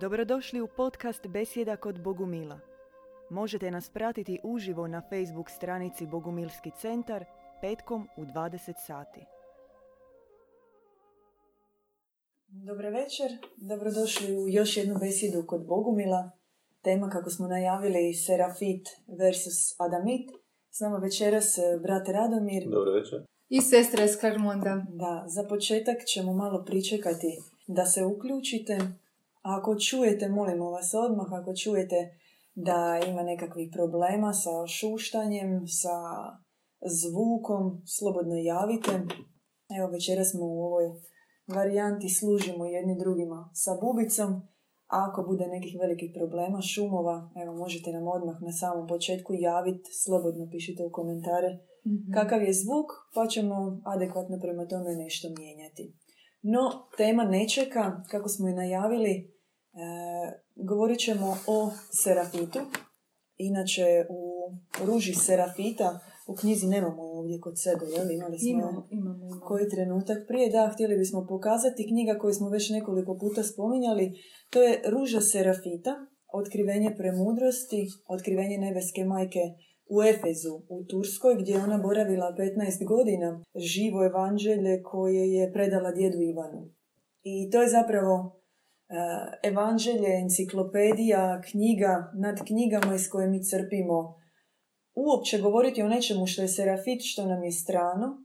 Dobrodošli u podcast Besjeda kod Bogumila. Možete nas pratiti uživo na Facebook stranici Bogumilski centar petkom u 20 sati. Dobar večer, dobrodošli u još jednu besjedu kod Bogumila. Tema kako smo najavili Serafit versus Adamit. S nama večeras eh, brat Radomir. Dobro večer. I sestra iz Klarmonda. Da, za početak ćemo malo pričekati da se uključite. Ako čujete, molimo vas odmah, ako čujete da ima nekakvih problema sa šuštanjem, sa zvukom, slobodno javite. Evo večeras smo u ovoj varijanti služimo jedni drugima sa bubicom. A ako bude nekih velikih problema, šumova, evo možete nam odmah na samom početku javiti, slobodno pišite u komentare kakav je zvuk, pa ćemo adekvatno prema tome nešto mijenjati. No, tema ne čeka, kako smo i najavili, govorit ćemo o serafitu. Inače, u ruži serafita, u knjizi nemamo je ovdje kod sebe, jel? Imali smo Imamo, imamo, imamo. koji trenutak prije. Da, htjeli bismo pokazati knjiga koju smo već nekoliko puta spominjali. To je Ruža Serafita, otkrivenje premudrosti, otkrivenje nebeske majke u Efezu, u Turskoj, gdje je ona boravila 15 godina, živo evanđelje koje je predala djedu Ivanu. I to je zapravo e, evanđelje, enciklopedija, knjiga nad knjigama iz koje mi crpimo. Uopće govoriti o nečemu što je serafit, što nam je strano,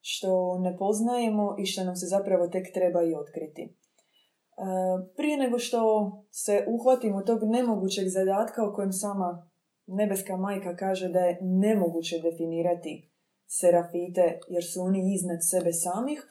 što ne poznajemo i što nam se zapravo tek treba i otkriti. E, Prije nego što se uhvatimo tog nemogućeg zadatka o kojem sama nebeska majka kaže da je nemoguće definirati serafite jer su oni iznad sebe samih,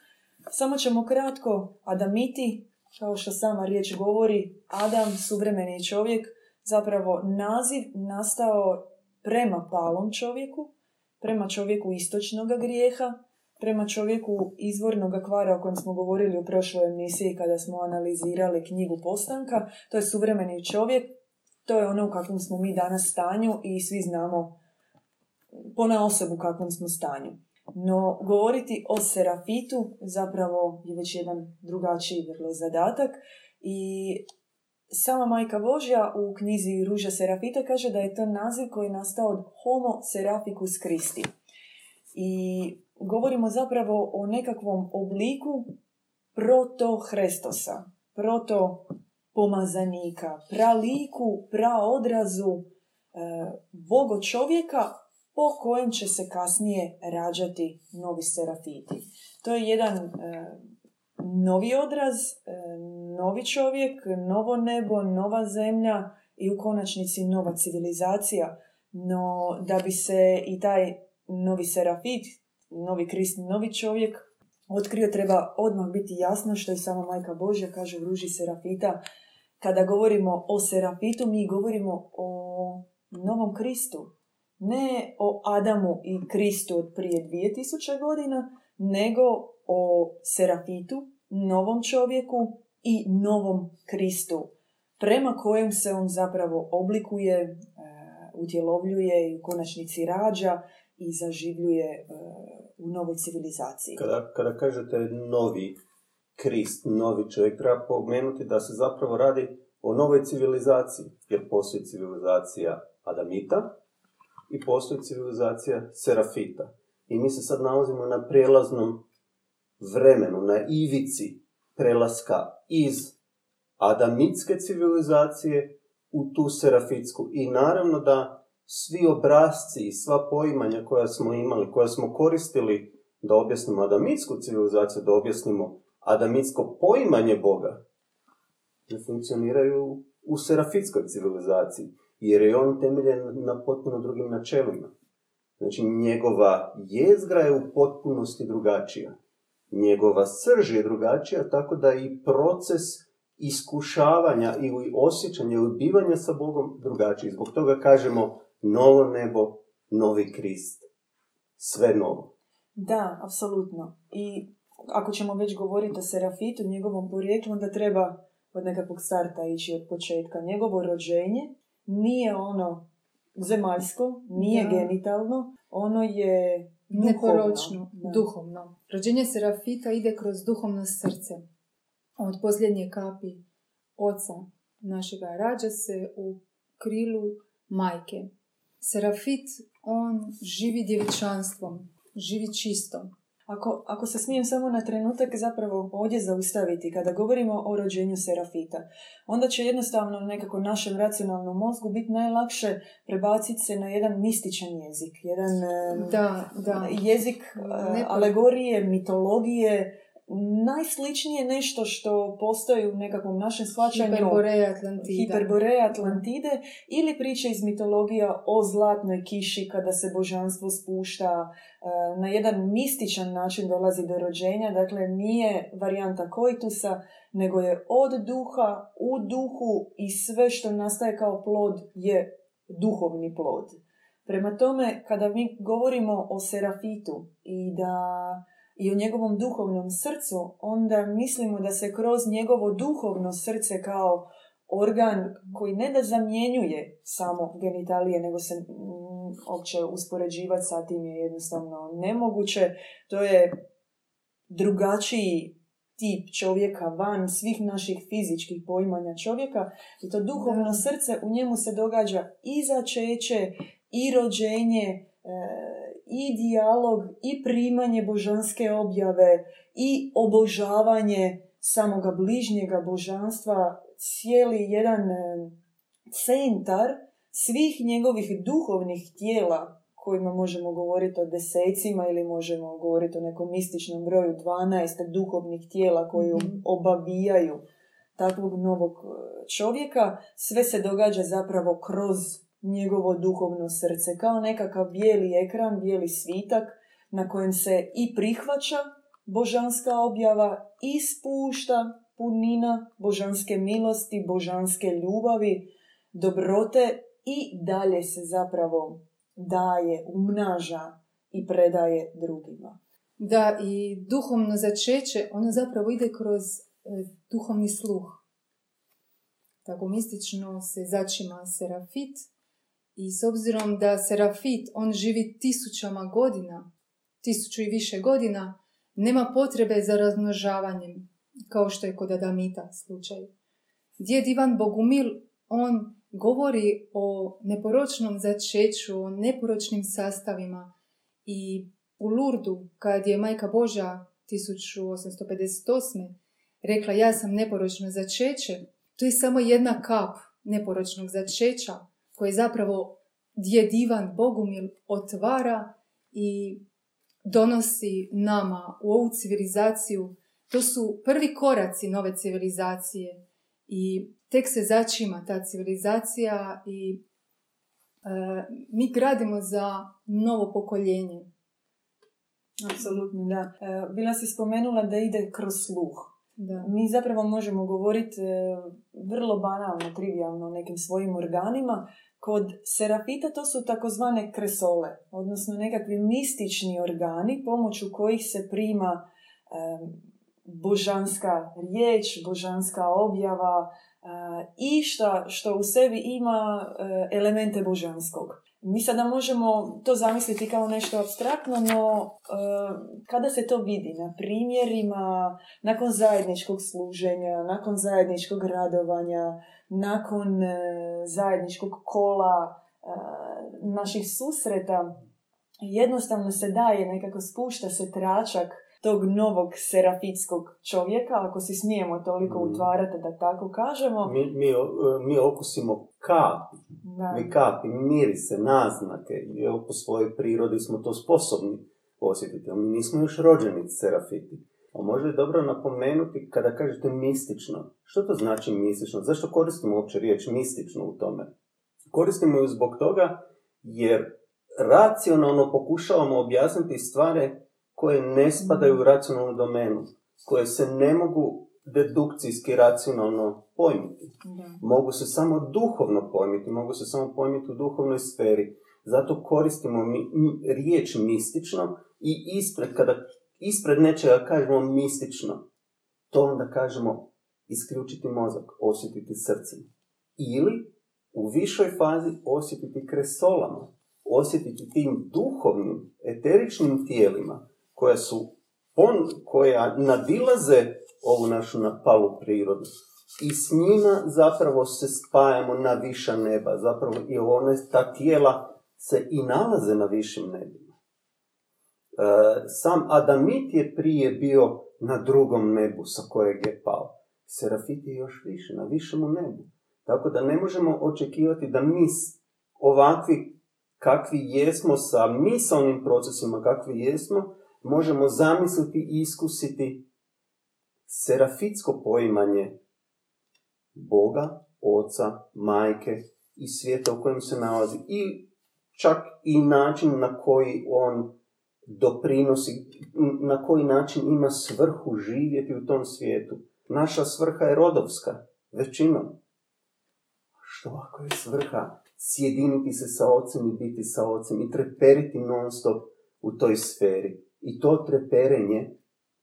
samo ćemo kratko Adamiti, kao što sama riječ govori, Adam, suvremeni čovjek, zapravo naziv nastao prema palom čovjeku, prema čovjeku istočnog grijeha, prema čovjeku izvornog kvara o kojem smo govorili u prošloj emisiji kada smo analizirali knjigu Postanka. To je suvremeni čovjek, to je ono u kakvom smo mi danas stanju i svi znamo pona osobu u kakvom smo stanju. No, govoriti o serafitu zapravo je već jedan drugačiji vrlo zadatak i sama majka Božja u knjizi Ruža Serafita kaže da je to naziv koji je nastao od Homo Seraficus Christi. I govorimo zapravo o nekakvom obliku proto Hrestosa, proto pomazanika, praliku, praodrazu e, Bogo čovjeka po kojem će se kasnije rađati novi serafiti. To je jedan e, novi odraz, e, novi čovjek, novo nebo, nova zemlja i u konačnici nova civilizacija. No, da bi se i taj novi serafit, novi krist, novi čovjek otkrio, treba odmah biti jasno što i sama majka Božja kaže u ruži serafita. Kada govorimo o serafitu, mi govorimo o novom Kristu. Ne o Adamu i Kristu od prije 2000 godina, nego o serafitu, novom čovjeku i novom Kristu, prema kojem se on zapravo oblikuje, e, utjelovljuje i u konačnici rađa i zaživljuje e, u novoj civilizaciji. Kada, kada kažete novi Krist, novi čovjek, treba pomenuti da se zapravo radi o novoj civilizaciji, jer postoji civilizacija Adamita i postoji civilizacija Serafita. I mi se sad nalazimo na prijelaznom vremenu, na ivici prelaska iz Adamitske civilizacije u tu Serafitsku. I naravno da svi obrazci i sva poimanja koja smo imali, koja smo koristili da objasnimo Adamitsku civilizaciju, da objasnimo Adamitsko poimanje Boga, ne funkcioniraju u serafitskoj civilizaciji, jer je on temeljen na potpuno drugim načelima. Znači, njegova jezgra je u potpunosti drugačija. Njegova srž je drugačija, tako da i proces iskušavanja ili osjećanja ili bivanja sa Bogom drugačiji. Zbog toga kažemo novo nebo, novi Krist. Sve novo. Da, apsolutno. I ako ćemo već govoriti o Serafitu, njegovom porijeklu, onda treba od nekakvog starta ići od početka. Njegovo rođenje nije ono zemaljsko, nije Da. genitalno, ono je duhovno. Neporočno, Da. duhovno. Rođenje Serafita ide kroz duhovno srce. Od posljednje kapi oca našega rađa se u krilu majke. Serafit, on živi djevičanstvom, živi čisto. Ako, ako se smijem samo na trenutak zapravo ovdje zaustaviti, kada govorimo o rođenju Serafita, onda će jednostavno nekako našem racionalnom mozgu biti najlakše prebaciti se na jedan mističan jezik, jedan Da, da. jezik e, Ne- alegorije, mitologije, najsličnije nešto što postoji u nekakvom našem shvaćanju Hiperboreja Atlantida. Hiperboreja Atlantide ili priče iz mitologija o zlatnoj kiši kada se božanstvo spušta e, na jedan mističan način dolazi do rođenja, dakle nije varijanta koitusa, nego je od duha, u duhu i sve što nastaje kao plod je duhovni plod. Prema tome, kada mi govorimo o Serafitu i da i o njegovom duhovnom srcu, onda mislimo da se kroz njegovo duhovno srce kao organ koji ne da zamjenjuje samo genitalije, nego se mm, opće uspoređivati sa tim je jednostavno nemoguće. To je drugačiji tip čovjeka van svih naših fizičkih poimanja čovjeka i to duhovno Da. srce u njemu se događa i začeće i rođenje e, i dijalog i primanje božanske objave i obožavanje samoga bližnjega božanstva cijeli jedan e, centar svih njegovih duhovnih tijela kojima možemo govoriti o desecima ili možemo govoriti o nekom mističnom broju 12 duhovnih tijela koji Mhm. obavijaju takvog novog e, čovjeka, sve se događa zapravo kroz njegovo duhovno srce, kao nekakav bijeli ekran, bijeli svitak na kojem se i prihvaća božanska objava i spušta punina božanske milosti, božanske ljubavi, dobrote i dalje se zapravo daje, umnaža i predaje drugima. Da, i duhovno začeće, ono zapravo ide kroz e, duhovni sluh. Tako mistično se začima Serafit i s obzirom da Serafit, on živi tisućama godina, tisuću i više godina, nema potrebe za razmnožavanjem, kao što je kod Adamita slučaj. Djed Ivan Bogumil, on govori o neporočnom začeću, o neporočnim sastavima i u Lurdu, kad je Majka Božja 1858. rekla ja sam neporočno začeće, to je samo jedna kap neporočnog začeća koje zapravo djed Ivan Bogumil otvara i donosi nama u ovu civilizaciju. To su prvi koraci nove civilizacije i tek se začima ta civilizacija i e, mi gradimo za novo pokoljenje. Apsolutno, da. E, Bila si spomenula da ide kroz sluh. Da. Mi zapravo možemo govoriti e, vrlo banalno, trivialno o nekim svojim organima. Kod serafita to su takozvane kresole, odnosno nekakvi mistični organi pomoću kojih se prima božanska riječ, božanska objava i šta, što u sebi ima e, elemente božanskog. Mi sada možemo to zamisliti kao nešto abstraktno, no e, kada se to vidi na primjerima, nakon zajedničkog služenja, nakon zajedničkog radovanja, nakon e, zajedničkog kola, e, naših susreta, jednostavno se daje, nekako spušta se tračak tog novog serafitskog čovjeka, ako si smijemo toliko Mm. utvarati da tako kažemo. Mi, mi, o- mi okusimo kapi, Da. mi kapi, mirise, naznake, jer po svojoj prirodi smo to sposobni osjetiti, ali mi nismo još rođeni serafiti. Možda je dobro napomenuti kada kažete mistično. Što to znači mistično? Zašto koristimo uopće riječ mistično u tome? Koristimo ju zbog toga jer racionalno pokušavamo objasniti stvari koje ne spadaju u racionalnu domenu, koje se ne mogu dedukcijski racionalno pojmiti Da. mogu se samo duhovno pojmiti, mogu se samo pojmiti u duhovnoj sferi. Zato koristimo mi, riječ mistično i ispred, kada ispred nečega kažemo mistično, to onda kažemo isključiti mozak, osjetiti srcem. Ili u višoj fazi osjetiti kresolama, osjetiti tim duhovnim, eteričnim tijelima koja su on, koja nadilaze ovu našu napalu prirodu i s njima zapravo se spajamo na viša neba. Zapravo i one, ta tijela se i nalaze na višim nebima. E, sam Adamit je prije bio na drugom nebu sa kojeg je pao. Serafit je još više, na višemu nebu. Tako da ne možemo očekivati da mi ovakvi kakvi jesmo sa misalnim procesima kakvi jesmo, možemo zamisliti i iskusiti serafitsko poimanje Boga, Oca, Majke i svijeta u kojem se nalazi. I čak i način na koji on doprinosi, na koji način ima svrhu živjeti u tom svijetu. Naša svrha je rodovska, većinom. Što ako je svrha sjediniti se sa ocem i biti sa ocem i treperiti non stop u toj sferi? I to treperenje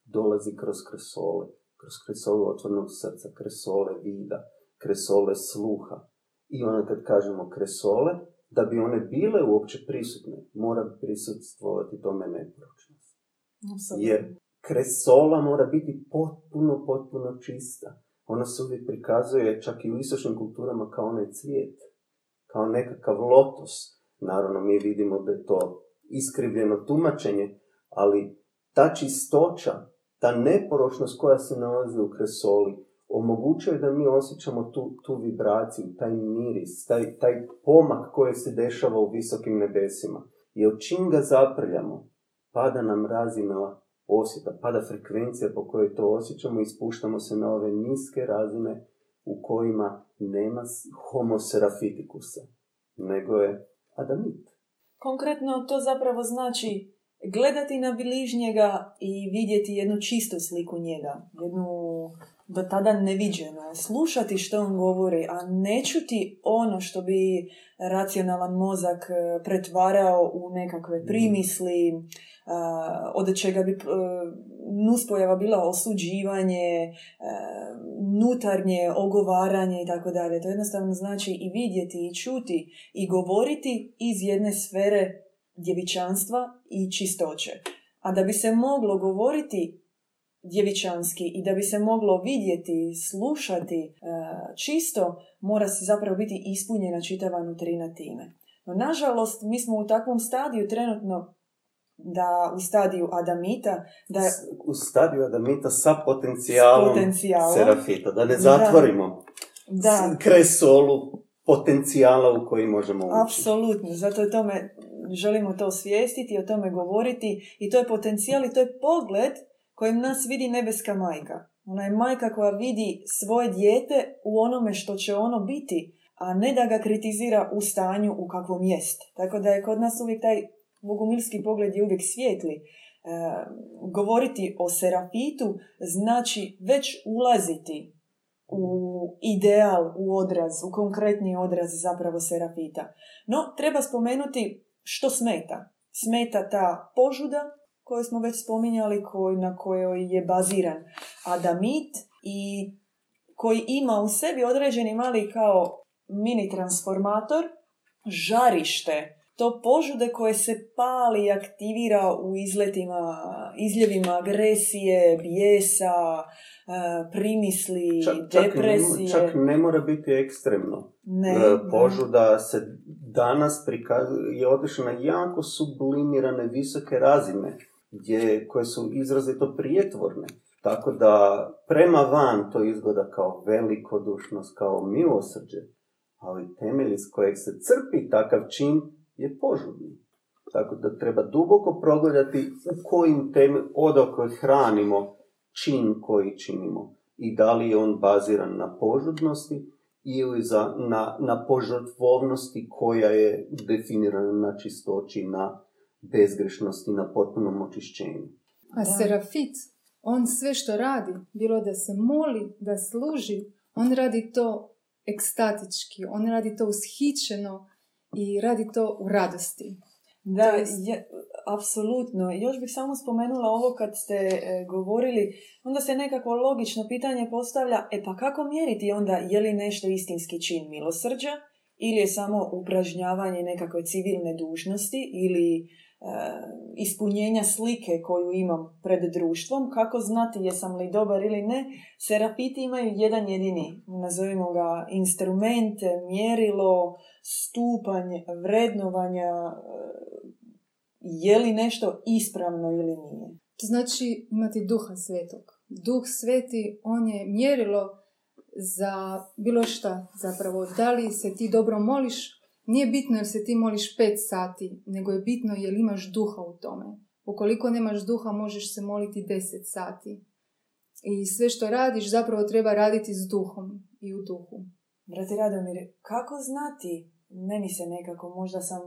dolazi kroz kresole, kroz kresole otvornog srca, kresole vida, kresole sluha. I onda kad kažemo kresole, da bi one bile uopće prisutne, mora prisutstvovati tome neporočnost. Jer kresola mora biti potpuno, potpuno čista. Ona se uvijek prikazuje čak i u istočnim kulturama kao onaj cvijet, kao nekakav lotos. Naravno, mi vidimo da je to iskrivljeno tumačenje, ali ta čistoća, ta neporočnost koja se nalazi u kresoli, omogućuje da mi osjećamo tu, tu vibraciju, taj miris, taj, taj pomak koji se dešava u visokim nebesima. Jer čim ga zaprljamo, pada nam razina osjeta, pada frekvencija po kojoj to osjećamo i spuštamo se na ove niske razine u kojima nema homo serafitikusa, nego je adamit. Konkretno to zapravo znači gledati na bližnjega i vidjeti jednu čistu sliku njega, jednu do tada neviđeno. Slušati što on govori, a ne čuti ono što bi racionalan mozak e, pretvarao u nekakve mm. primisli, e, od čega bi e, nuspojava bila osuđivanje, nutarnje, ogovaranje i tako dalje. To jednostavno znači i vidjeti i čuti i govoriti iz jedne sfere djevičanstva i čistoće. A da bi se moglo govoriti djevičanski i da bi se moglo vidjeti, slušati e, čisto, mora se zapravo biti ispunjena čitava nutrina time. No, nažalost, mi smo u takvom stadiju trenutno da u stadiju Adamita da je... u stadiju Adamita sa potencijalom, potencijalom. serafita da ne zatvorimo da. kresolu potencijala u koji možemo ući. Apsolutno, zato je tome želimo to osvijestiti, o tome govoriti i to je potencijal i to je pogled kojim nas vidi nebeska majka. Ona je majka koja vidi svoje dijete u onome što će ono biti, a ne da ga kritizira u stanju u kakvom jest. Tako da je kod nas uvijek taj bogumilski pogled je uvijek svijetli. E, govoriti o serafitu znači već ulaziti u ideal, u odraz, u konkretni odraz zapravo serafita. No, treba spomenuti što smeta. Smeta ta požuda koju smo već spominjali, koji, na kojoj je baziran Adamit i koji ima u sebi određeni mali kao mini transformator, žarište, to požude koje se pali i aktivira u izletima, izljevima agresije, bijesa, e, primisli, čak, depresije. Čak ne, čak ne mora biti ekstremno. Ne, e, Požuda se danas prikazuje, je otišla na jako sublimirane visoke razine gdje, koje su izrazito prijetvorne. Tako da prema van to izgleda kao velikodušnost, kao milosrđe, ali temelj iz kojeg se crpi takav čin je požudni. Tako da treba duboko progledati u kojim teme odakle hranimo čin koji činimo i da li je on baziran na požudnosti ili za, na, na požrtvovnosti koja je definirana na čistoći, na bezgrešnosti, na potpunom očišćenju. A Serafit, on sve što radi, bilo da se moli, da služi, on radi to ekstatički, on radi to ushićeno i radi to u radosti. Da, je, apsolutno. Još bih samo spomenula ovo kad ste e, govorili, onda se nekako logično pitanje postavlja, e pa kako mjeriti onda je li nešto istinski čin milosrđa ili je samo upražnjavanje nekakve civilne dužnosti ili ispunjenja slike koju imam pred društvom, kako znati jesam li dobar ili ne, serafiti imaju jedan jedini, nazovimo ga instrument, mjerilo, stupanj vrednovanja, e, je li nešto ispravno ili nije. To znači imati duha svetog. Duh sveti, on je mjerilo za bilo šta zapravo. Da li se ti dobro moliš, nije bitno jer se ti moliš pet sati, nego je bitno jer imaš duha u tome. Ukoliko nemaš duha, možeš se moliti deset sati. I sve što radiš zapravo treba raditi s duhom i u duhu. Brate Radomir, kako znati? Meni se nekako, možda sam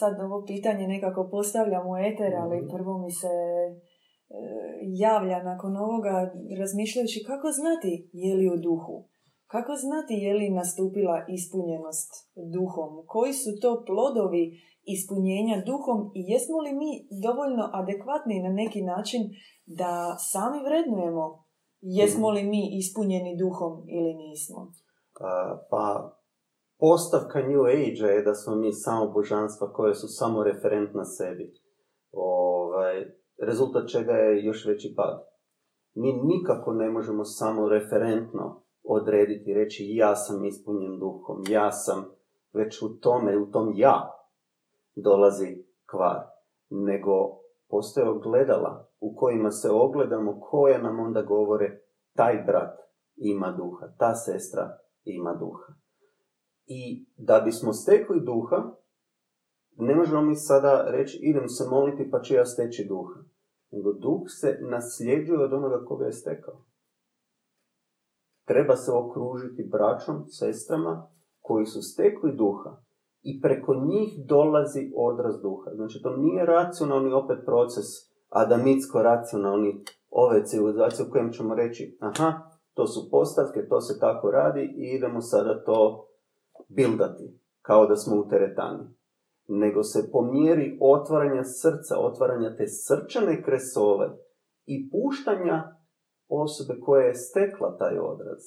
sad ovo pitanje nekako postavljam u eter, ali prvo mi se e, javlja nakon ovoga razmišljajući kako znati je li u duhu. Kako znati je li nastupila ispunjenost duhom? Koji su to plodovi ispunjenja duhom i jesmo li mi dovoljno adekvatni na neki način da sami vrednujemo jesmo li mi ispunjeni duhom ili nismo? pa postavka New Age je da smo mi samo božanstva koje su samo referent na sebi. Ovaj, rezultat čega je još veći pad. Mi nikako ne možemo samo referentno odrediti reći ja sam ispunjen duhom, ja sam već u tome, u tom ja dolazi kvar. Nego postoje ogledala u kojima se ogledamo koje nam onda govore taj brat ima duha, ta sestra ima duha. I da bismo stekli duha, ne možemo mi sada reći idem se moliti pa ću ja steći duha. Nego duh se nasljeđuje od onoga koga je stekao. Treba se okružiti braćom, sestrama koji su stekli duha i preko njih dolazi odraz duha. Znači to nije racionalni opet proces, adamitsko-racionalni ove civilizacije u kojem ćemo reći aha, to su postavke, to se tako radi i idemo sada to bildati, kao da smo u teretani. Nego se po mjeri otvaranja srca, otvaranja te srčane kresove i puštanja osobe koja je stekla taj odraz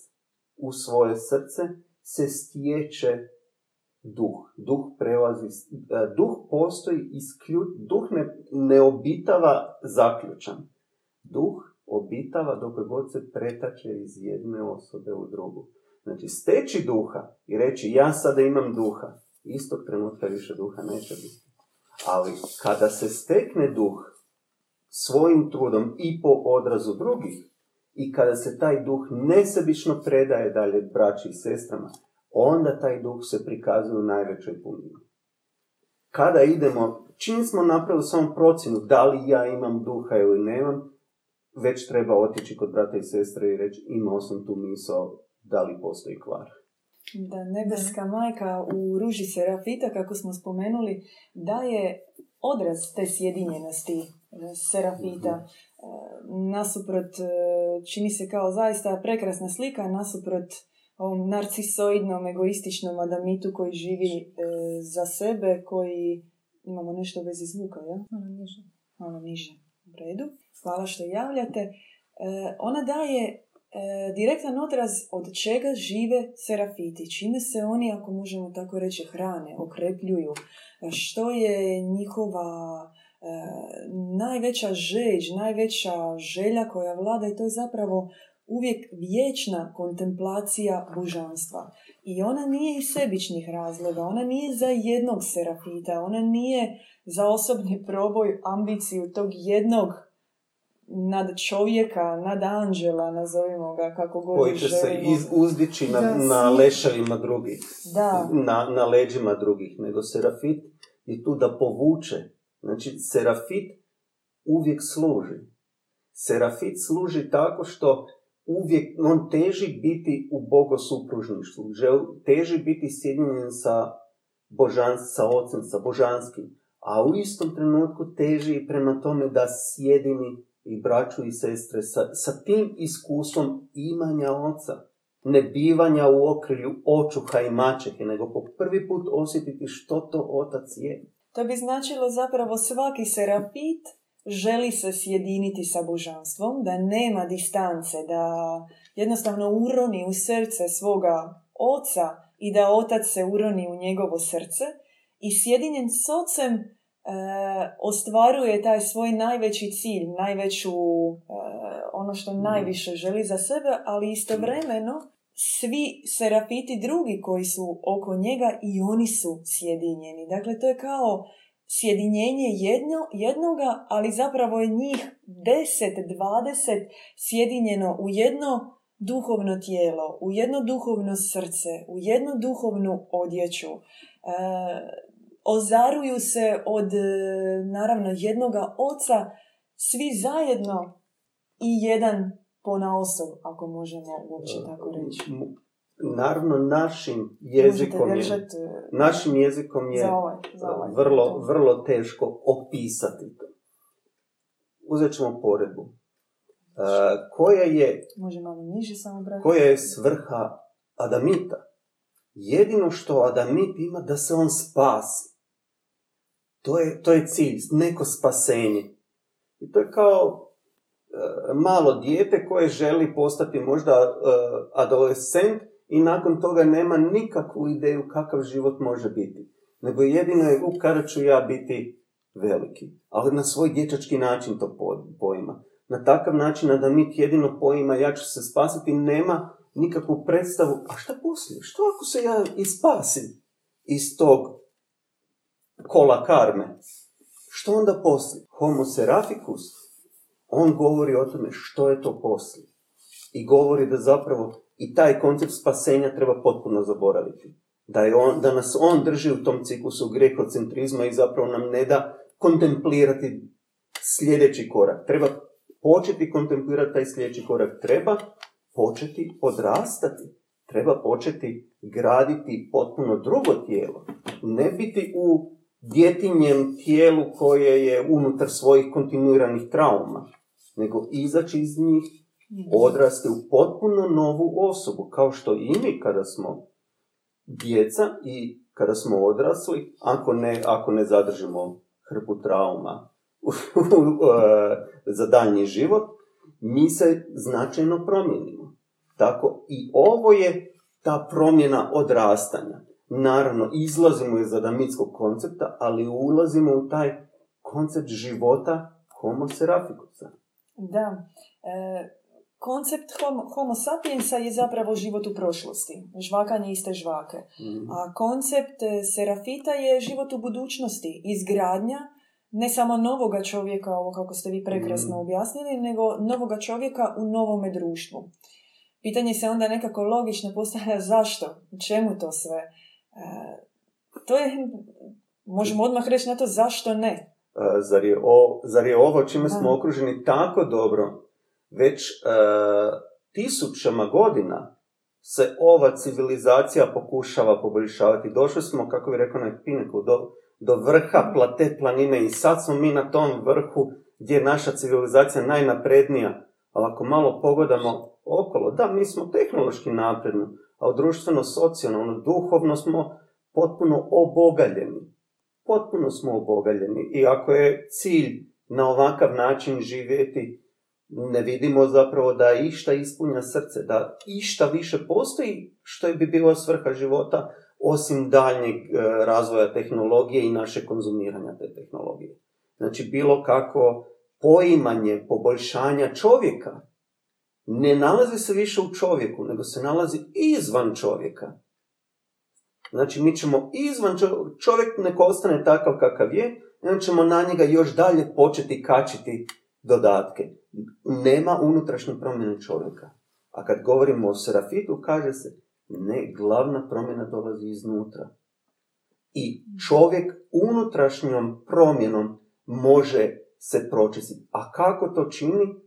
u svoje srce, se stječe duh. Duh prelazi, e, duh postoji isključ, duh ne, ne obitava zaključan. Duh obitava dok god se pretače iz jedne osobe u drugu. Znači, steći duha i reći ja sada imam duha, istog trenutka više duha neće biti. Ali kada se stekne duh svojim trudom i po odrazu drugih, i kada se taj duh nesebično predaje dalje braći i sestrama, onda taj duh se prikazuje u najvećoj punini. Kada idemo, čim smo napravili samo procjenu da li ja imam duha ili nemam, već treba otići kod brata i sestre i reći imao sam tu misao da li postoji kvar. Da, nebeska majka u ruži Serafita, kako smo spomenuli, daje odraz te sjedinjenosti e, Serafita. E, nasuprot, e, čini se kao zaista prekrasna slika, nasuprot ovom narcisoidnom, egoističnom adamitu koji živi za sebe, koji imamo nešto vezi zvuka, ja? Malo niže. Malo niže. U redu. Hvala što javljate. Ona daje e, direktan odraz od čega žive serafiti, čime se oni, ako možemo tako reći, hrane, okrepljuju, što je njihova e, najveća žeđ, najveća želja koja vlada i to je zapravo uvijek vječna kontemplacija božanstva. I ona nije iz sebičnih razloga, ona nije za jednog serafita, ona nije za osobni proboj, ambiciju tog jednog nad čovjeka, nad anđela, nazovimo ga kako god Koji će se iz, uzdići na, na leševima drugih, da. Na, na leđima drugih, nego serafit je tu da povuče. Znači, serafit uvijek služi. Serafit služi tako što uvijek, on teži biti u bogosupružništvu, teži biti sjedinjen sa božans, sa ocem, sa božanskim, a u istom trenutku teži prema tome da sjedini i braću i sestre sa, sa tim iskustvom imanja oca, ne bivanja u okrilju očuha i mačehe, nego po prvi put osjetiti što to otac je. To bi značilo zapravo svaki serafit želi se sjediniti sa božanstvom, da nema distance, da jednostavno uroni u srce svoga oca i da otac se uroni u njegovo srce. I sjedinjen s ocem ostvaruje taj svoj najveći cilj, najveću, ono što najviše želi za sebe, ali istovremeno svi serafiti drugi koji su oko njega i oni su sjedinjeni. Dakle, to je kao sjedinjenje jedno, jednoga, ali zapravo je njih 10-20 sjedinjeno u jedno duhovno tijelo, u jedno duhovno srce, u jednu duhovnu odjeću. E, ozaruju se od, e, naravno, jednoga oca, svi zajedno i jedan ponaosob, ako možemo uopće tako reći. Naravno, našim jezikom je, e, našim jezikom je za ovaj, za ovaj. vrlo, vrlo teško opisati to. Uzet ćemo poredbu. E, koja je Može malo niže samo brati. koja je svrha Adamita. Jedino što Adamit ima da se on spasi. To je, to je cilj, neko spasenje. I to je kao e, malo dijete koje želi postati možda e, adolescent i nakon toga nema nikakvu ideju kakav život može biti. Nego jedino je u kada ću ja biti veliki. Ali na svoj dječački način to po- poima. Na takav način Adamit jedino poima ja ću se spasiti, nema nikakvu predstavu, a šta poslije? Što ako se ja i spasim iz tog kola karme? Što onda poslije? Homo seraficus, on govori o tome što je to poslije. I govori da zapravo i taj koncept spasenja treba potpuno zaboraviti. Da, je on, da nas on drži u tom ciklusu grekocentrizma i zapravo nam ne da kontemplirati sljedeći korak. Treba početi kontemplirati taj sljedeći korak. Treba početi odrastati. Treba početi graditi potpuno drugo tijelo. Ne biti u djetinjem tijelu koje je unutar svojih kontinuiranih trauma, nego izaći iz njih, odrasti u potpuno novu osobu, kao što i mi kada smo djeca i kada smo odrasli, ako ne, ako ne zadržimo hrpu trauma za daljnji život, mi se značajno promijenimo. Tako i ovo je ta promjena odrastanja. Naravno, izlazimo iz adamitskog koncepta, ali ulazimo u taj koncept života homo seraficusa. Da. E, koncept homo, homo sapiensa je zapravo život u prošlosti. Žvakanje iste žvake. Mhm. A koncept e, serafita je život u budućnosti. Izgradnja ne samo novoga čovjeka, ovo kako ste vi prekrasno Mhm. objasnili, nego novoga čovjeka u novome društvu. Pitanje se onda nekako logično postavlja zašto, čemu to sve. E, to je, možemo odmah reći na to zašto ne. E, Zar je, o, zar je ovo čime smo okruženi tako dobro, već e, tisućama godina se ova civilizacija pokušava poboljšavati. Došli smo, kako bi rekao na Pineku, do, do vrha plate planine i sad smo mi na tom vrhu gdje je naša civilizacija najnaprednija. Ali ako malo pogledamo okolo, da, mi smo tehnološki napredni, a društveno, socijalno, duhovno smo potpuno obogaljeni potpuno smo obogaljeni i ako je cilj na ovakav način živjeti, ne vidimo zapravo da išta ispunja srce, da išta više postoji što bi bila svrha života osim daljnjeg e, razvoja tehnologije i naše konzumiranja te tehnologije. Znači bilo kako poimanje poboljšanja čovjeka ne nalazi se više u čovjeku, nego se nalazi izvan čovjeka. Znači, mi ćemo izvan čovjek, neko ostane takav kakav je, onda ćemo na njega još dalje početi kačiti dodatke. Nema unutrašnje promjene čovjeka. A kad govorimo o serafitu, kaže se, ne, glavna promjena dolazi iznutra. I čovjek unutrašnjom promjenom može se pročistiti. A kako to čini?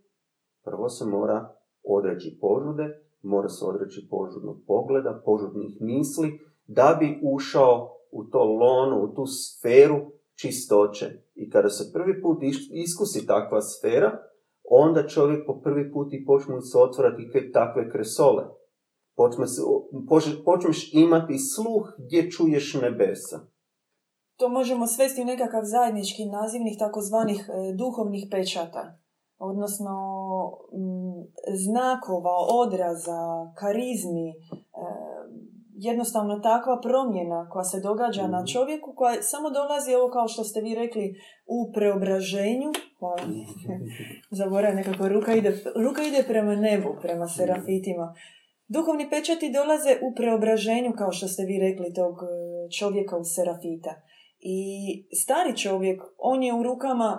Prvo se mora odreći požude, mora se odreći požudnog pogleda, požudnih misli, da bi ušao u to lono, u tu sferu čistoće. I kada se prvi put iskusi takva sfera, onda čovjek po prvi put i počne se otvarati ke- takve kresole. Počneš imati sluh gdje čuješ nebesa. To možemo svesti u nekakav zajednički nazivnih takozvanih e, duhovnih pečata. Odnosno m, znakova, odraza, karizmi, jednostavno takva promjena koja se događa na Mhm. čovjeku, koja samo dolazi, ovo kao što ste vi rekli, u preobraženju. Hvala. Zaboravim nekako, ruka ide, ruka ide prema nebu, prema serafitima. Duhovni pečati dolaze u preobraženju, kao što ste vi rekli, tog e, čovjeka u serafita. I stari čovjek, on je u rukama,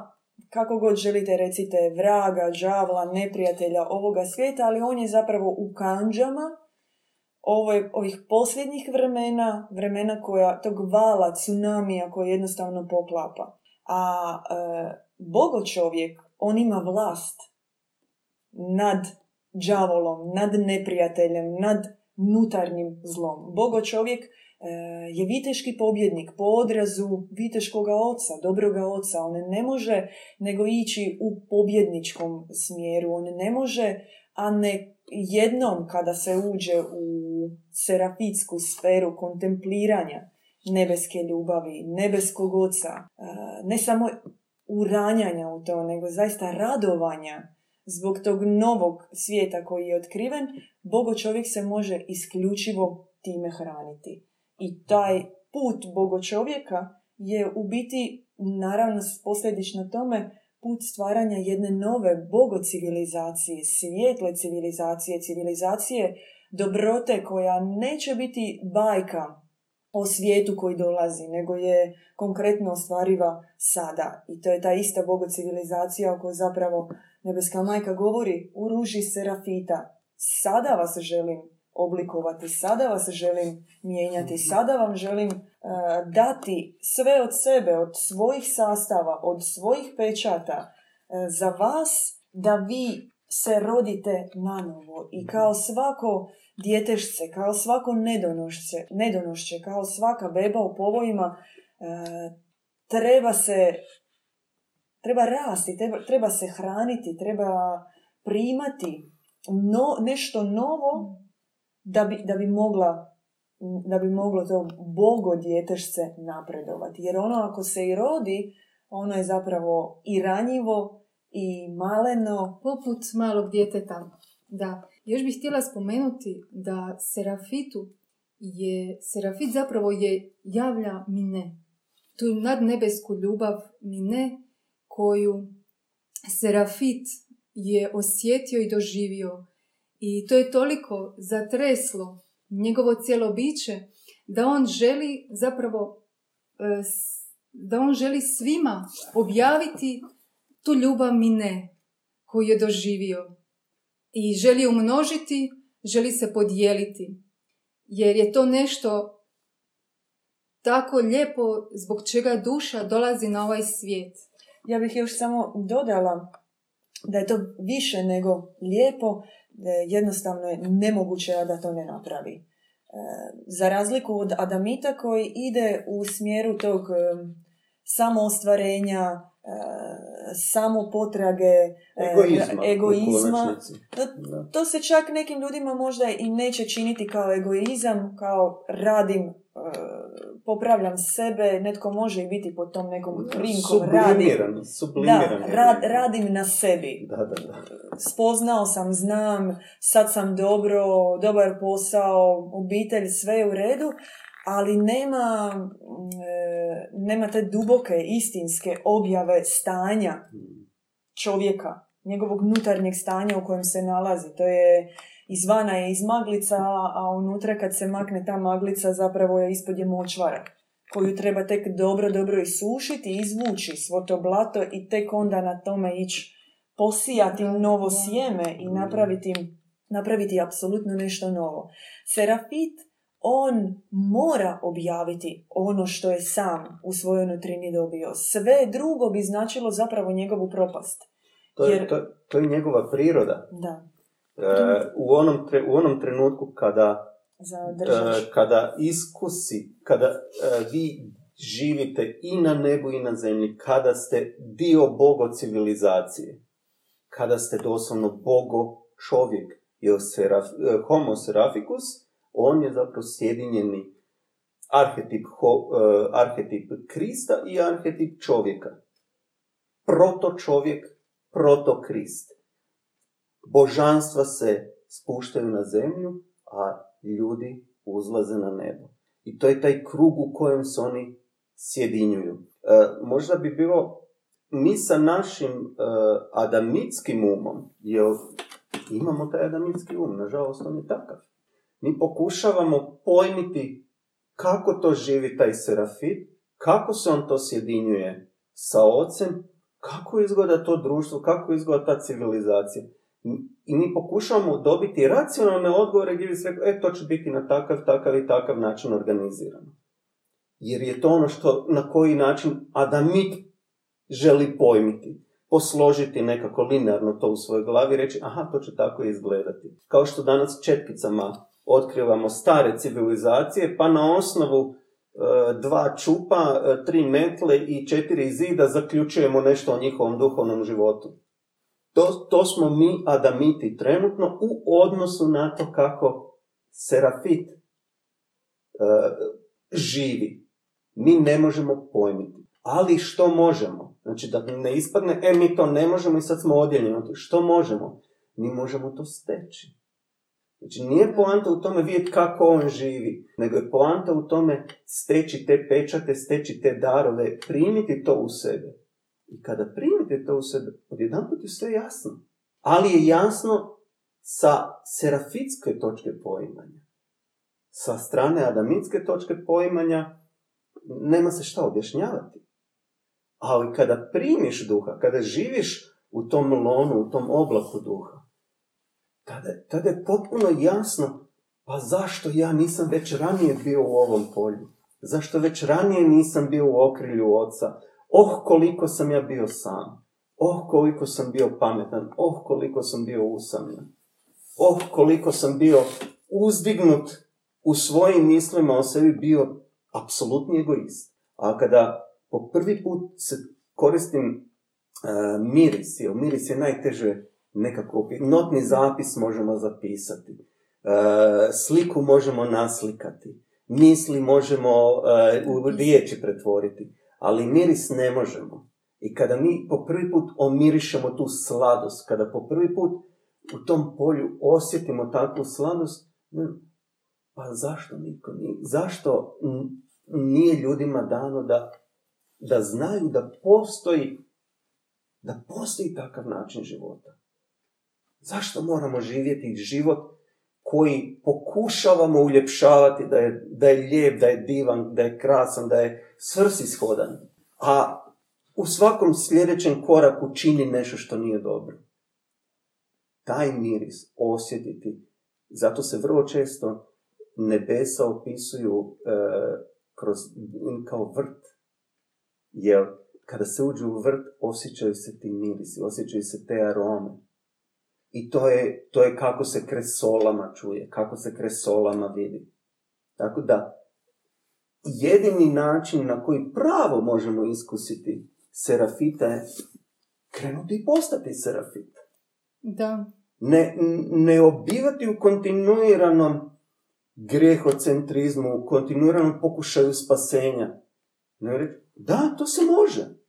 kako god želite recite, vraga, đavla, neprijatelja ovoga svijeta, ali on je zapravo u kanđama ovoj, ovih posljednjih vremena, vremena koja, tog vala, tsunamija koji jednostavno poklapa. A e, bogo čovjek, on ima vlast nad đavolom, nad neprijateljem, nad nutarnjim zlom. Bogo čovjek e, je viteški pobjednik po odrazu viteškoga oca, dobroga oca. On ne može nego ići u pobjedničkom smjeru. On ne može, a ne jednom kada se uđe u serafitsku sferu kontempliranja nebeske ljubavi, nebeskog oca, ne samo uranjanja u to, nego zaista radovanja zbog tog novog svijeta koji je otkriven, Bogo čovjek se može isključivo time hraniti. I taj put Bogo čovjeka je u biti, naravno posljedično tome, put stvaranja jedne nove bogo civilizacije, svijetle civilizacije, civilizacije dobrote koja neće biti bajka o svijetu koji dolazi, nego je konkretno ostvariva sada. I to je ta ista bogo civilizacija o kojoj zapravo Nebeska majka govori u ruži serafita. Sada vas želim oblikovati, sada vas želim mijenjati, sada vam želim uh, dati sve od sebe, od svojih sastava, od svojih pečata uh, za vas da vi se rodite na novo i kao svako djetešce, kao svako nedonošće, nedonošće kao svaka beba u povojima uh, treba se treba rasti, treba, treba se hraniti, treba primati no, nešto novo da bi, da bi mogla da bi moglo to bogo djetešce napredovati. Jer ono ako se i rodi, ono je zapravo i ranjivo i maleno. Poput malog djeteta. Da. Još bih htjela spomenuti da Serafitu je, Serafit zapravo je javlja mine. Tu nadnebesku ljubav mine koju Serafit je osjetio i doživio. I to je toliko zatreslo njegovo cijelo biće da on želi zapravo da on želi svima objaviti tu ljubav mine koju je doživio. I želi umnožiti, želi se podijeliti. Jer je to nešto tako lijepo zbog čega duša dolazi na ovaj svijet. Ja bih još samo dodala da je to više nego lijepo, jednostavno je nemoguće da to ne napravi. Za razliku od Adamita koji ide u smjeru tog samoostvarenja, samo potrage, egoizma, egoizma. To, to se čak nekim ljudima možda i neće činiti kao egoizam, kao radim, popravljam sebe, netko može i biti pod tom nekom krinkom, radim. Da, rad, radim na sebi. Da, da, da. Spoznao sam, znam, sad sam dobro, dobar posao, obitelj, sve je u redu, ali nema, nema te duboke, istinske objave stanja čovjeka, njegovog unutarnjeg stanja u kojem se nalazi. To je izvana je iz maglica, a unutra kad se makne ta maglica zapravo je ispod je močvara koju treba tek dobro, dobro isušiti, izvući svo to blato i tek onda na tome ići posijati novo sjeme i napraviti, napraviti apsolutno nešto novo. Serafit, on mora objaviti ono što je sam u svojoj nutrini dobio. Sve drugo bi značilo zapravo njegovu propast. To je, Jer... to, to je njegova priroda. Da. E, u, onom tre, u onom trenutku kada Zadržaš. kada iskusi, kada uh, vi živite i na nebu i na zemlji, kada ste dio bogo civilizacije, kada ste doslovno bogo čovjek, jer seraf, uh, homo seraficus, on je zapravo sjedinjeni arhetip, ho, uh, arhetip Krista i arhetip čovjeka. Proto čovjek, proto Krist. Božanstva se spuštaju na zemlju, a ljudi uzlaze na nebo. I to je taj krug u kojem se oni sjedinjuju. E, možda bi bilo mi sa našim e, adamitskim umom, jer imamo taj adamitski um, nažalost on je takav. Mi pokušavamo pojmiti kako to živi taj serafit, kako se on to sjedinjuje sa ocem, kako izgleda to društvo, kako izgleda ta civilizacija. I mi pokušavamo dobiti racionalne odgovore gdje bi se rekao, e, to će biti na takav, takav i takav način organizirano. Jer je to ono što, na koji način Adamit želi pojmiti. Posložiti nekako linearno to u svojoj glavi i reći, aha, to će tako izgledati. Kao što danas četkicama otkrivamo stare civilizacije, pa na osnovu e, dva čupa, e, tri metle i četiri zida zaključujemo nešto o njihovom duhovnom životu. To, to smo mi adamiti trenutno u odnosu na to kako serafit e, živi. Mi ne možemo pojmiti. Ali što možemo? Znači da ne ispadne, e mi to ne možemo i sad smo odjeljeni. Što možemo? Mi možemo to steći. Znači nije poanta u tome vidjeti kako on živi, nego je poanta u tome steći te pečate, steći te darove, primiti to u sebe. I kada primite to u sebe, odjedan put je sve jasno. Ali je jasno sa serafitske točke poimanja. Sa strane adamitske točke poimanja nema se šta objašnjavati. Ali kada primiš duha, kada živiš u tom lonu, u tom oblaku duha, tada, tada je potpuno jasno pa zašto ja nisam već ranije bio u ovom polju? Zašto već ranije nisam bio u okrilju oca? Oh, koliko sam ja bio sam. Oh, koliko sam bio pametan. Oh, koliko sam bio usamljen. Oh, koliko sam bio uzdignut u svojim mislima o sebi bio apsolutni egoist. A kada po prvi put se koristim uh, miris, jer miris je najteže nekako notni zapis možemo zapisati, uh, sliku možemo naslikati, misli možemo uh, u riječi pretvoriti ali miris ne možemo. I kada mi po prvi put omirišemo tu sladost, kada po prvi put u tom polju osjetimo takvu sladost, pa zašto niko nije? Zašto nije ljudima dano da, da znaju da postoji da postoji takav način života? Zašto moramo živjeti život koji pokušavamo uljepšavati da je, da je lijep, da je divan, da je krasan, da je svrsishodan, a u svakom sljedećem koraku čini nešto što nije dobro. Taj miris osjetiti, zato se vrlo često nebesa opisuju e, kroz, kao vrt. Jer kada se uđe u vrt, osjećaju se ti mirisi, osjećaju se te arome. I to je, to je kako se kresolama čuje, kako se kresolama vidi. Tako da, jedini način na koji pravo možemo iskusiti serafita je krenuti i postati serafit. Da. Ne, ne obivati u kontinuiranom grehocentrizmu, u kontinuiranom pokušaju spasenja. Ne da, to se može.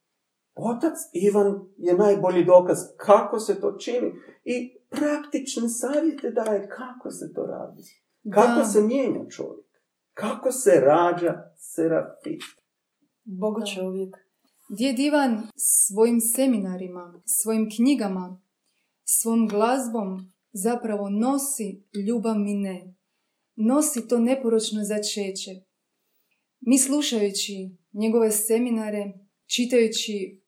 Otac Ivan je najbolji dokaz kako se to čini i praktične savjete daje kako se to radi. Kako se mijenja čovjek. Kako se rađa serafit. Bogo čovjek. Djed Ivan svojim seminarima, svojim knjigama, svom glazbom zapravo nosi ljubav mine. Nosi to neporočno začeće. Mi slušajući njegove seminare, čitajući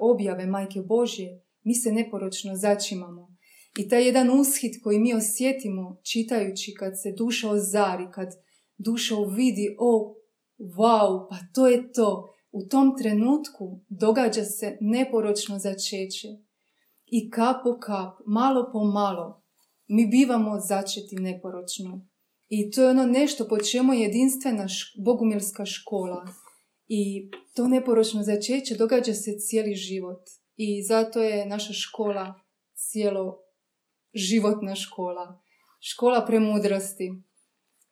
objave Majke Božje, mi se neporočno začimamo. I taj jedan ushit koji mi osjetimo čitajući kad se duša ozari, kad duša uvidi, o, wow, pa to je to. U tom trenutku događa se neporočno začeće. I kap po kap, malo po malo, mi bivamo začeti neporočno. I to je ono nešto po čemu je jedinstvena bogumilska škola. I to neporočno začeće događa se cijeli život. I zato je naša škola cijelo životna škola. Škola premudrosti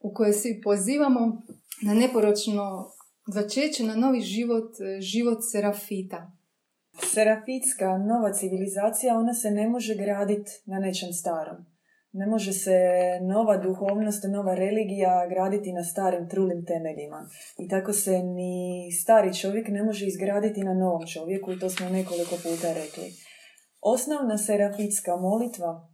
u kojoj svi pozivamo na neporočno začeće, na novi život, život serafita. Serafitska nova civilizacija, ona se ne može graditi na nečem starom. Ne može se nova duhovnost, nova religija graditi na starim trulim temeljima. I tako se ni stari čovjek ne može izgraditi na novom čovjeku i to smo nekoliko puta rekli. Osnovna serafitska molitva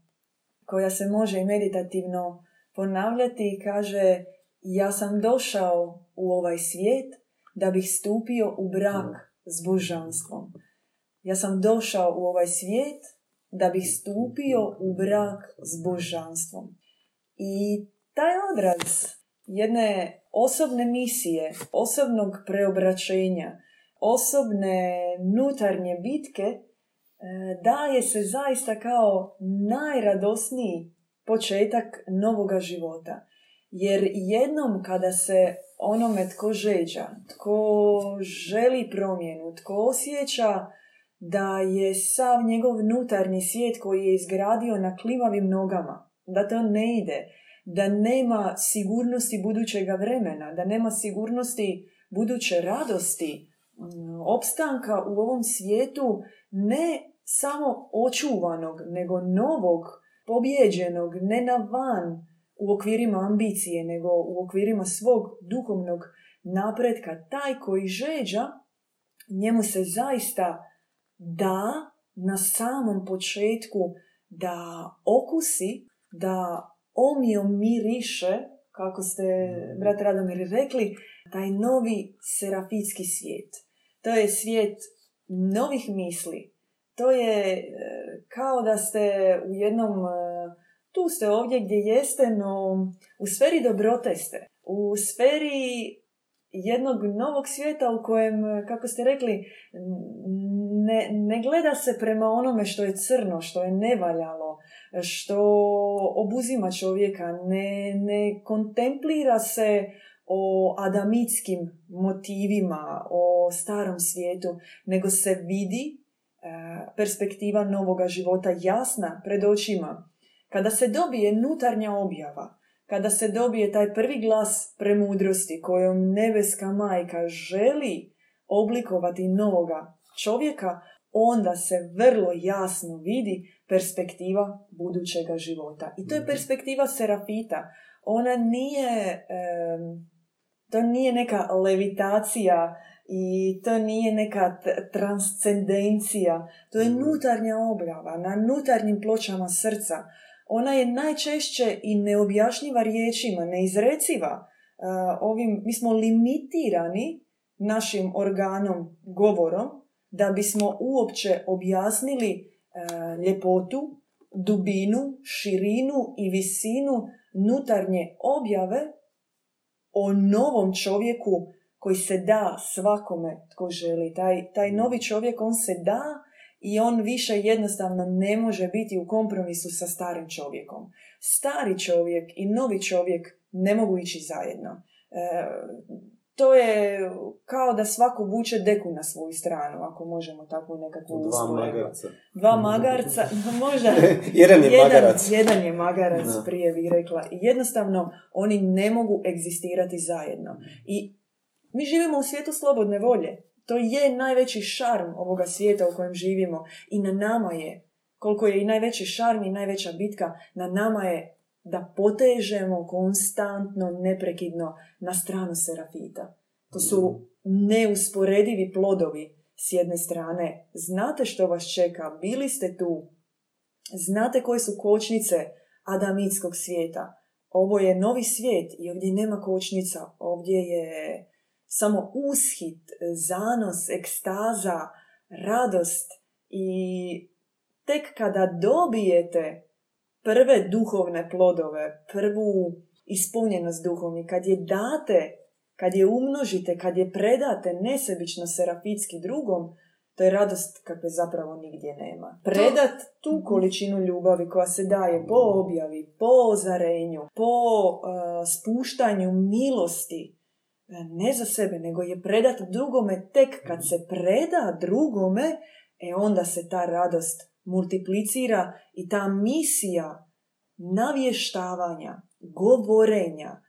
koja se može i meditativno ponavljati kaže ja sam došao u ovaj svijet da bih stupio u brak s božanstvom. Ja sam došao u ovaj svijet da bih stupio u brak s božanstvom. I taj odraz jedne osobne misije, osobnog preobraćenja, osobne nutarnje bitke e, daje se zaista kao najradosniji početak novoga života. Jer jednom kada se onome tko žeđa, tko želi promjenu, tko osjeća da je sav njegov nutarnji svijet koji je izgradio na klimavim nogama, da to ne ide, da nema sigurnosti budućega vremena, da nema sigurnosti buduće radosti, mm, opstanka u ovom svijetu ne samo očuvanog, nego novog, pobjeđenog, ne na van u okvirima ambicije, nego u okvirima svog duhovnog napretka. Taj koji žeđa, njemu se zaista da na samom početku da okusi, da omio miriše, kako ste, brat Radomir, rekli, taj novi serafitski svijet. To je svijet novih misli. To je e, kao da ste u jednom, e, tu ste ovdje gdje jeste, no u sferi dobrote ste. U sferi jednog novog svijeta u kojem, kako ste rekli, ne, ne gleda se prema onome što je crno, što je nevaljalo, što obuzima čovjeka, ne, ne kontemplira se o adamitskim motivima, o starom svijetu, nego se vidi e, perspektiva novoga života jasna pred očima. Kada se dobije nutarnja objava, kada se dobije taj prvi glas premudrosti kojom nebeska majka želi oblikovati novoga čovjeka, onda se vrlo jasno vidi perspektiva budućega života. I to je mhm. perspektiva serafita. Ona nije, to nije neka levitacija i to nije neka transcendencija. To je mhm. nutarnja objava na nutarnjim pločama srca ona je najčešće i neobjašnjiva riječima, neizreciva. Ovim, mi smo limitirani našim organom, govorom, da bismo uopće objasnili ljepotu, dubinu, širinu i visinu nutarnje objave o novom čovjeku koji se da svakome tko želi. Taj, taj novi čovjek, on se da i on više jednostavno ne može biti u kompromisu sa starim čovjekom. Stari čovjek i novi čovjek ne mogu ići zajedno. E, to je kao da svako vuče deku na svoju stranu, ako možemo tako nekako Dva magarca. Dva magarca, možda jedan je jedan, magarac. Jedan je magarac, prije vi rekla. Jednostavno, oni ne mogu egzistirati zajedno. I mi živimo u svijetu slobodne volje. To je najveći šarm ovoga svijeta u kojem živimo i na nama je, koliko je i najveći šarm i najveća bitka, na nama je da potežemo konstantno, neprekidno na stranu serafita. To su neusporedivi plodovi s jedne strane. Znate što vas čeka, bili ste tu. Znate koje su kočnice adamitskog svijeta. Ovo je novi svijet i ovdje nema kočnica. Ovdje je samo ushit, zanos, ekstaza, radost i tek kada dobijete prve duhovne plodove, prvu ispunjenost duhovni, kad je date, kad je umnožite, kad je predate nesebično serafitski drugom, to je radost kakve zapravo nigdje nema. Predat tu mhm. količinu ljubavi koja se daje po objavi, po ozarenju, po uh, spuštanju milosti, ne za sebe, nego je predat drugome tek kad se preda drugome, e onda se ta radost multiplicira i ta misija navještavanja, govorenja, e,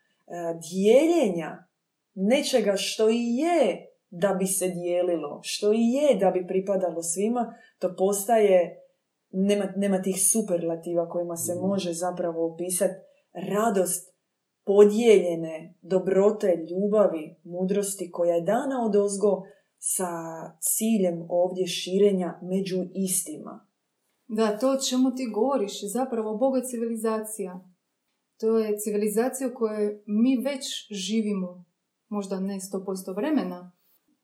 dijeljenja nečega što i je da bi se dijelilo, što i je da bi pripadalo svima, to postaje nema, nema tih superlativa kojima se Mhm. može zapravo opisati radost podijeljene dobrote, ljubavi, mudrosti koja je dana od ozgo sa ciljem ovdje širenja među istima. Da, to o čemu ti govoriš je zapravo Boga civilizacija. To je civilizacija u kojoj mi već živimo, možda ne 100% vremena,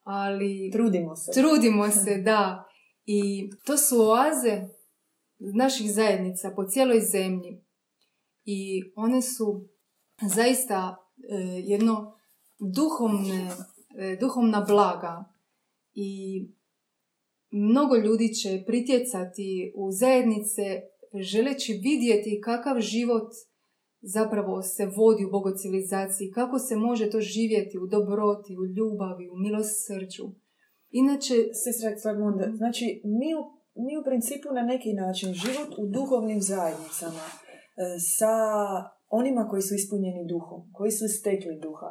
ali Trudimo se. trudimo se, da. I to su oaze naših zajednica po cijeloj zemlji. I one su zaista e, jedno duhovne, e, duhovna blaga. I mnogo ljudi će pritjecati u zajednice želeći vidjeti kakav život zapravo se vodi u bogocivilizaciji, kako se može to živjeti u dobroti, u ljubavi, u milosrđu. Inače, Sestra Clarmonda, znači mi u, mi u principu na neki način život u duhovnim zajednicama e, sa onima koji su ispunjeni duhom, koji su stekli duha,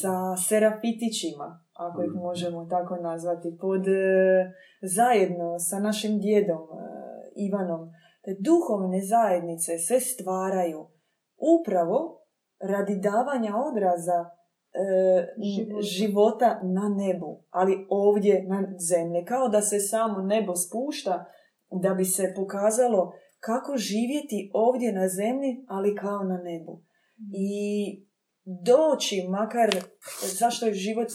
sa serafitićima, ako ih Mhm. možemo tako nazvati, pod e, zajedno sa našim djedom e, Ivanom. Te duhovne zajednice se stvaraju upravo radi davanja odraza e, Života. života na nebu, ali ovdje na zemlji. Kao da se samo nebo spušta da bi se pokazalo kako živjeti ovdje na zemlji, ali kao na nebu. I doći, makar, zašto je život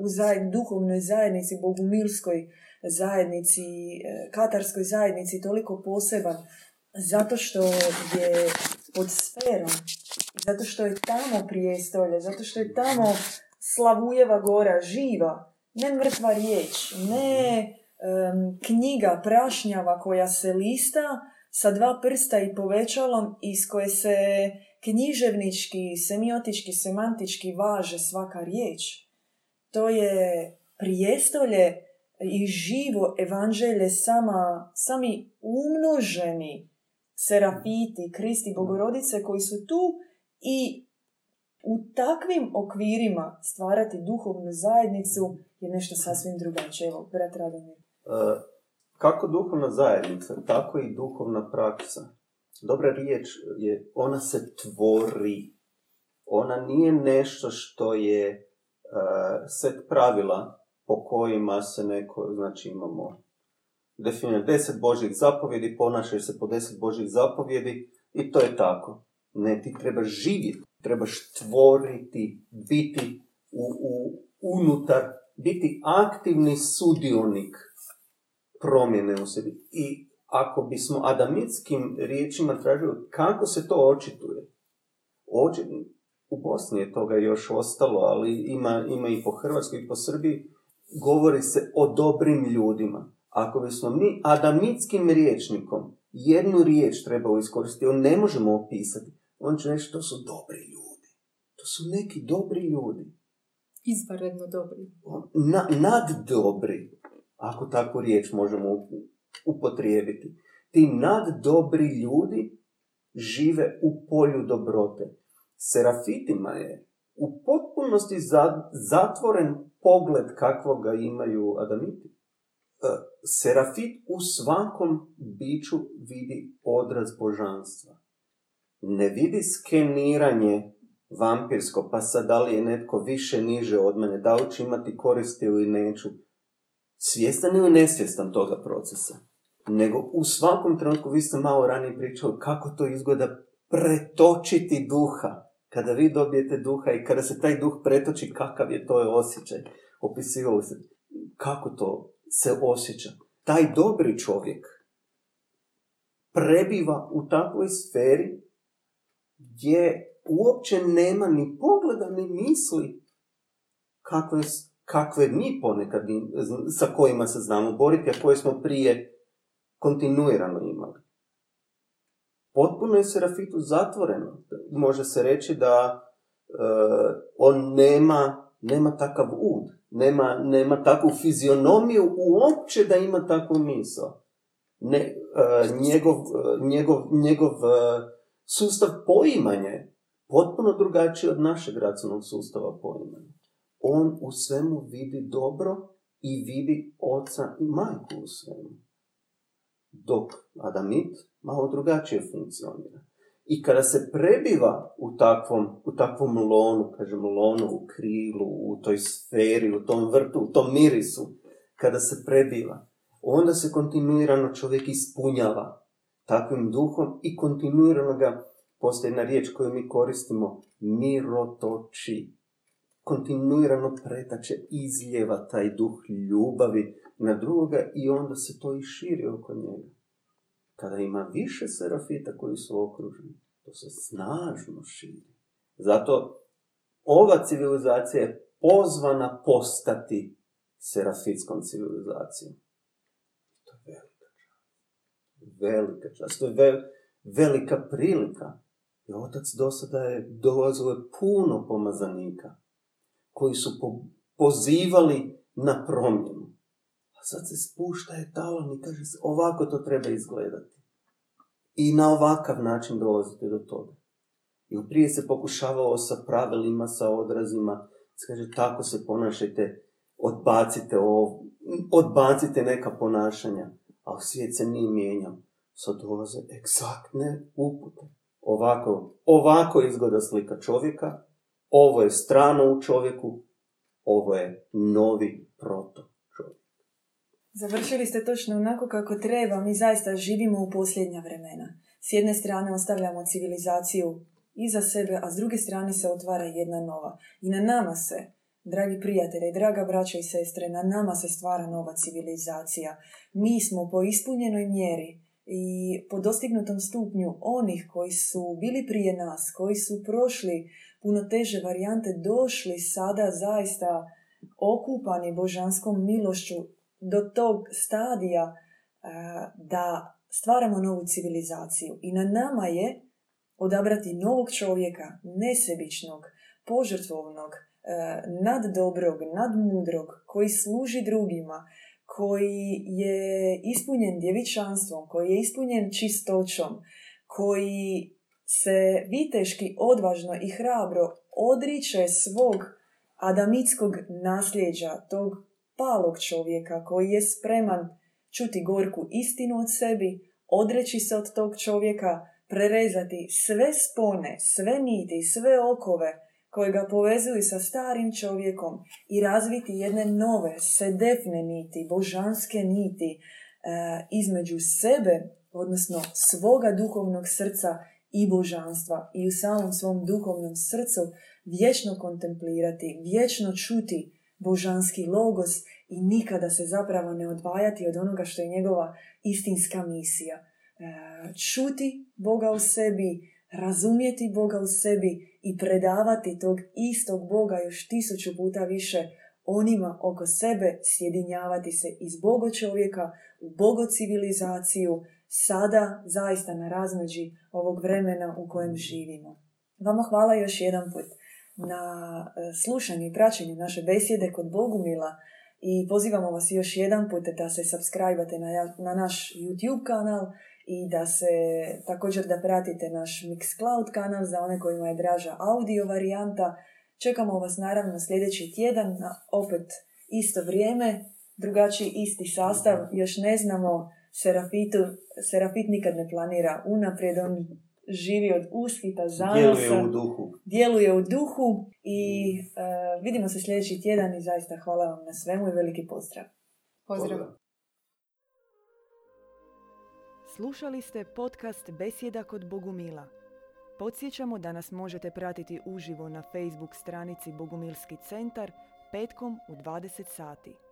u zajed, duhovnoj zajednici, bogumilskoj zajednici, e, katarskoj zajednici toliko poseban, zato što je pod sferom, zato što je tamo prijestolje, zato što je tamo Slavujeva gora živa, ne mrtva riječ, ne em, knjiga prašnjava koja se lista sa dva prsta i povećalom iz koje se književnički, semiotički, semantički važe svaka riječ. To je prijestolje i živo evanđelje sama, sami umnoženi serafiti, Kristi, Bogorodice koji su tu i u takvim okvirima stvarati duhovnu zajednicu je nešto sasvim drugačije. Evo, brat Radomir. E, kako duhovna zajednica, tako i duhovna praksa. Dobra riječ je, ona se tvori. Ona nije nešto što je set pravila po kojima se neko, znači imamo definirano deset Božih zapovjedi, ponašaš se po deset Božih zapovjedi i to je tako. Ne, ti trebaš živjeti, trebaš tvoriti, biti u, u, unutar, biti aktivni sudionik promjene u sebi. I ako bismo adamitskim riječima tražili kako se to očituje, Oči, u Bosni je toga još ostalo, ali ima, ima i po Hrvatskoj i po Srbiji, govori se o dobrim ljudima. Ako bismo mi adamitskim riječnikom jednu riječ trebao iskoristiti, on ne možemo opisati. On će reći to su dobri ljudi. To su neki dobri ljudi. izvanredno dobri. Na, naddobri, ako takvu riječ možemo upotrijebiti. Ti naddobri ljudi žive u polju dobrote. Serafitima je u potpunosti za- zatvoren pogled kakvoga imaju adamiti. E, Serafit u svakom biću vidi odraz božanstva. Ne vidi skeniranje vampirsko, pa sad da li je netko više niže od mene, da li ću imati koristi ili neću. Svjestan ili nesvjestan toga procesa. Nego u svakom trenutku, vi ste malo ranije pričali, kako to izgleda pretočiti duha. Kada vi dobijete duha i kada se taj duh pretoči, kakav je to osjećaj. Opisivalo se kako to se osjeća. Taj dobri čovjek prebiva u takvoj sferi gdje uopće nema ni pogleda, ni misli kakve, kakve mi ponekad sa kojima se znamo boriti, a koje smo prije kontinuirano imali. Potpuno je Serafitu zatvoreno. Može se reći da e, on nema, nema takav ud, nema, nema takvu fizionomiju uopće da ima takvu misao. Ne, e, njegov, e, njegov, njegov sustav poimanja je potpuno drugačiji od našeg racionalnog sustava poimanja. On u svemu vidi dobro i vidi oca i majku u svemu. Dok Adamit malo drugačije funkcionira. I kada se prebiva u takvom, u takvom lonu, kažem lonu, u krilu, u toj sferi, u tom vrtu, u tom mirisu, kada se prebiva, onda se kontinuirano čovjek ispunjava takvim duhom i kontinuirano ga, postoji jedna riječ koju mi koristimo, mirotoči. Kontinuirano pretače, izljeva taj duh ljubavi na drugoga i onda se to i širi oko njega. Kada ima više serafita koji su okruženi, to se snažno širi. Zato ova civilizacija je pozvana postati serafitskom civilizacijom. To je velika čast. Velika čast. To je velika prilika. I otac do sada je dolazilo puno pomazanika koji su pozivali na promjenu. Sad se spušta etalon i kaže se ovako to treba izgledati. I na ovakav način dolazite do toga. I prije se pokušavalo sa pravilima, sa odrazima, se kaže tako se ponašajte odbacite ovo, odbacite neka ponašanja, a svijet se nije mijenjao. Sad dolaze egzaktne upute. Ovako, ovako izgleda slika čovjeka, ovo je strano u čovjeku, ovo je novi proto čovjek. Završili ste točno onako kako treba, mi zaista živimo u posljednja vremena. S jedne strane ostavljamo civilizaciju iza sebe, a s druge strane se otvara jedna nova. I na nama se, Dragi prijatelji, draga braća i sestre, na nama se stvara nova civilizacija. Mi smo po ispunjenoj mjeri i po dostignutom stupnju onih koji su bili prije nas, koji su prošli puno teže varijante, došli sada zaista okupani božanskom milošću do tog stadija da stvaramo novu civilizaciju. I na nama je odabrati novog čovjeka, nesebičnog, požrtvovnog, Eh, nad dobrog, nad mudrog, koji služi drugima, koji je ispunjen djevičanstvom, koji je ispunjen čistoćom, koji se viteški, odvažno i hrabro odriče svog adamitskog nasljeđa, tog palog čovjeka koji je spreman čuti gorku istinu od sebi, odreći se od tog čovjeka, prerezati sve spone, sve niti, sve okove koje ga povezuju sa starim čovjekom i razviti jedne nove, sedefne niti, božanske niti e, između sebe, odnosno svoga duhovnog srca i božanstva i u samom svom duhovnom srcu vječno kontemplirati, vječno čuti božanski logos i nikada se zapravo ne odvajati od onoga što je njegova istinska misija. E, čuti Boga u sebi, razumjeti Boga u sebi i predavati tog istog Boga još tisuću puta više onima oko sebe, sjedinjavati se iz Bogo čovjeka u Bogo civilizaciju, sada zaista na razmeđi ovog vremena u kojem živimo. Vama hvala još jedan put na e, slušanju i praćenju naše besjede kod Bogumila i pozivamo vas još jedan put da se subscribe na, na naš YouTube kanal i da se također da pratite naš Mixcloud kanal za one kojima je draža audio varijanta. Čekamo vas naravno sljedeći tjedan na opet isto vrijeme, drugačiji isti sastav, još ne znamo Serafit nikad ne planira unaprijed, on živi od uskita, zanosa. Djeluje u duhu. Djeluje u duhu i uh, vidimo se sljedeći tjedan i zaista hvala vam na svemu i veliki pozdrav. Pozdrav. Slušali ste podcast Besjeda kod Bogumila. Podsjećamo da nas možete pratiti uživo na Facebook stranici Bogumilski centar petkom u 20 sati.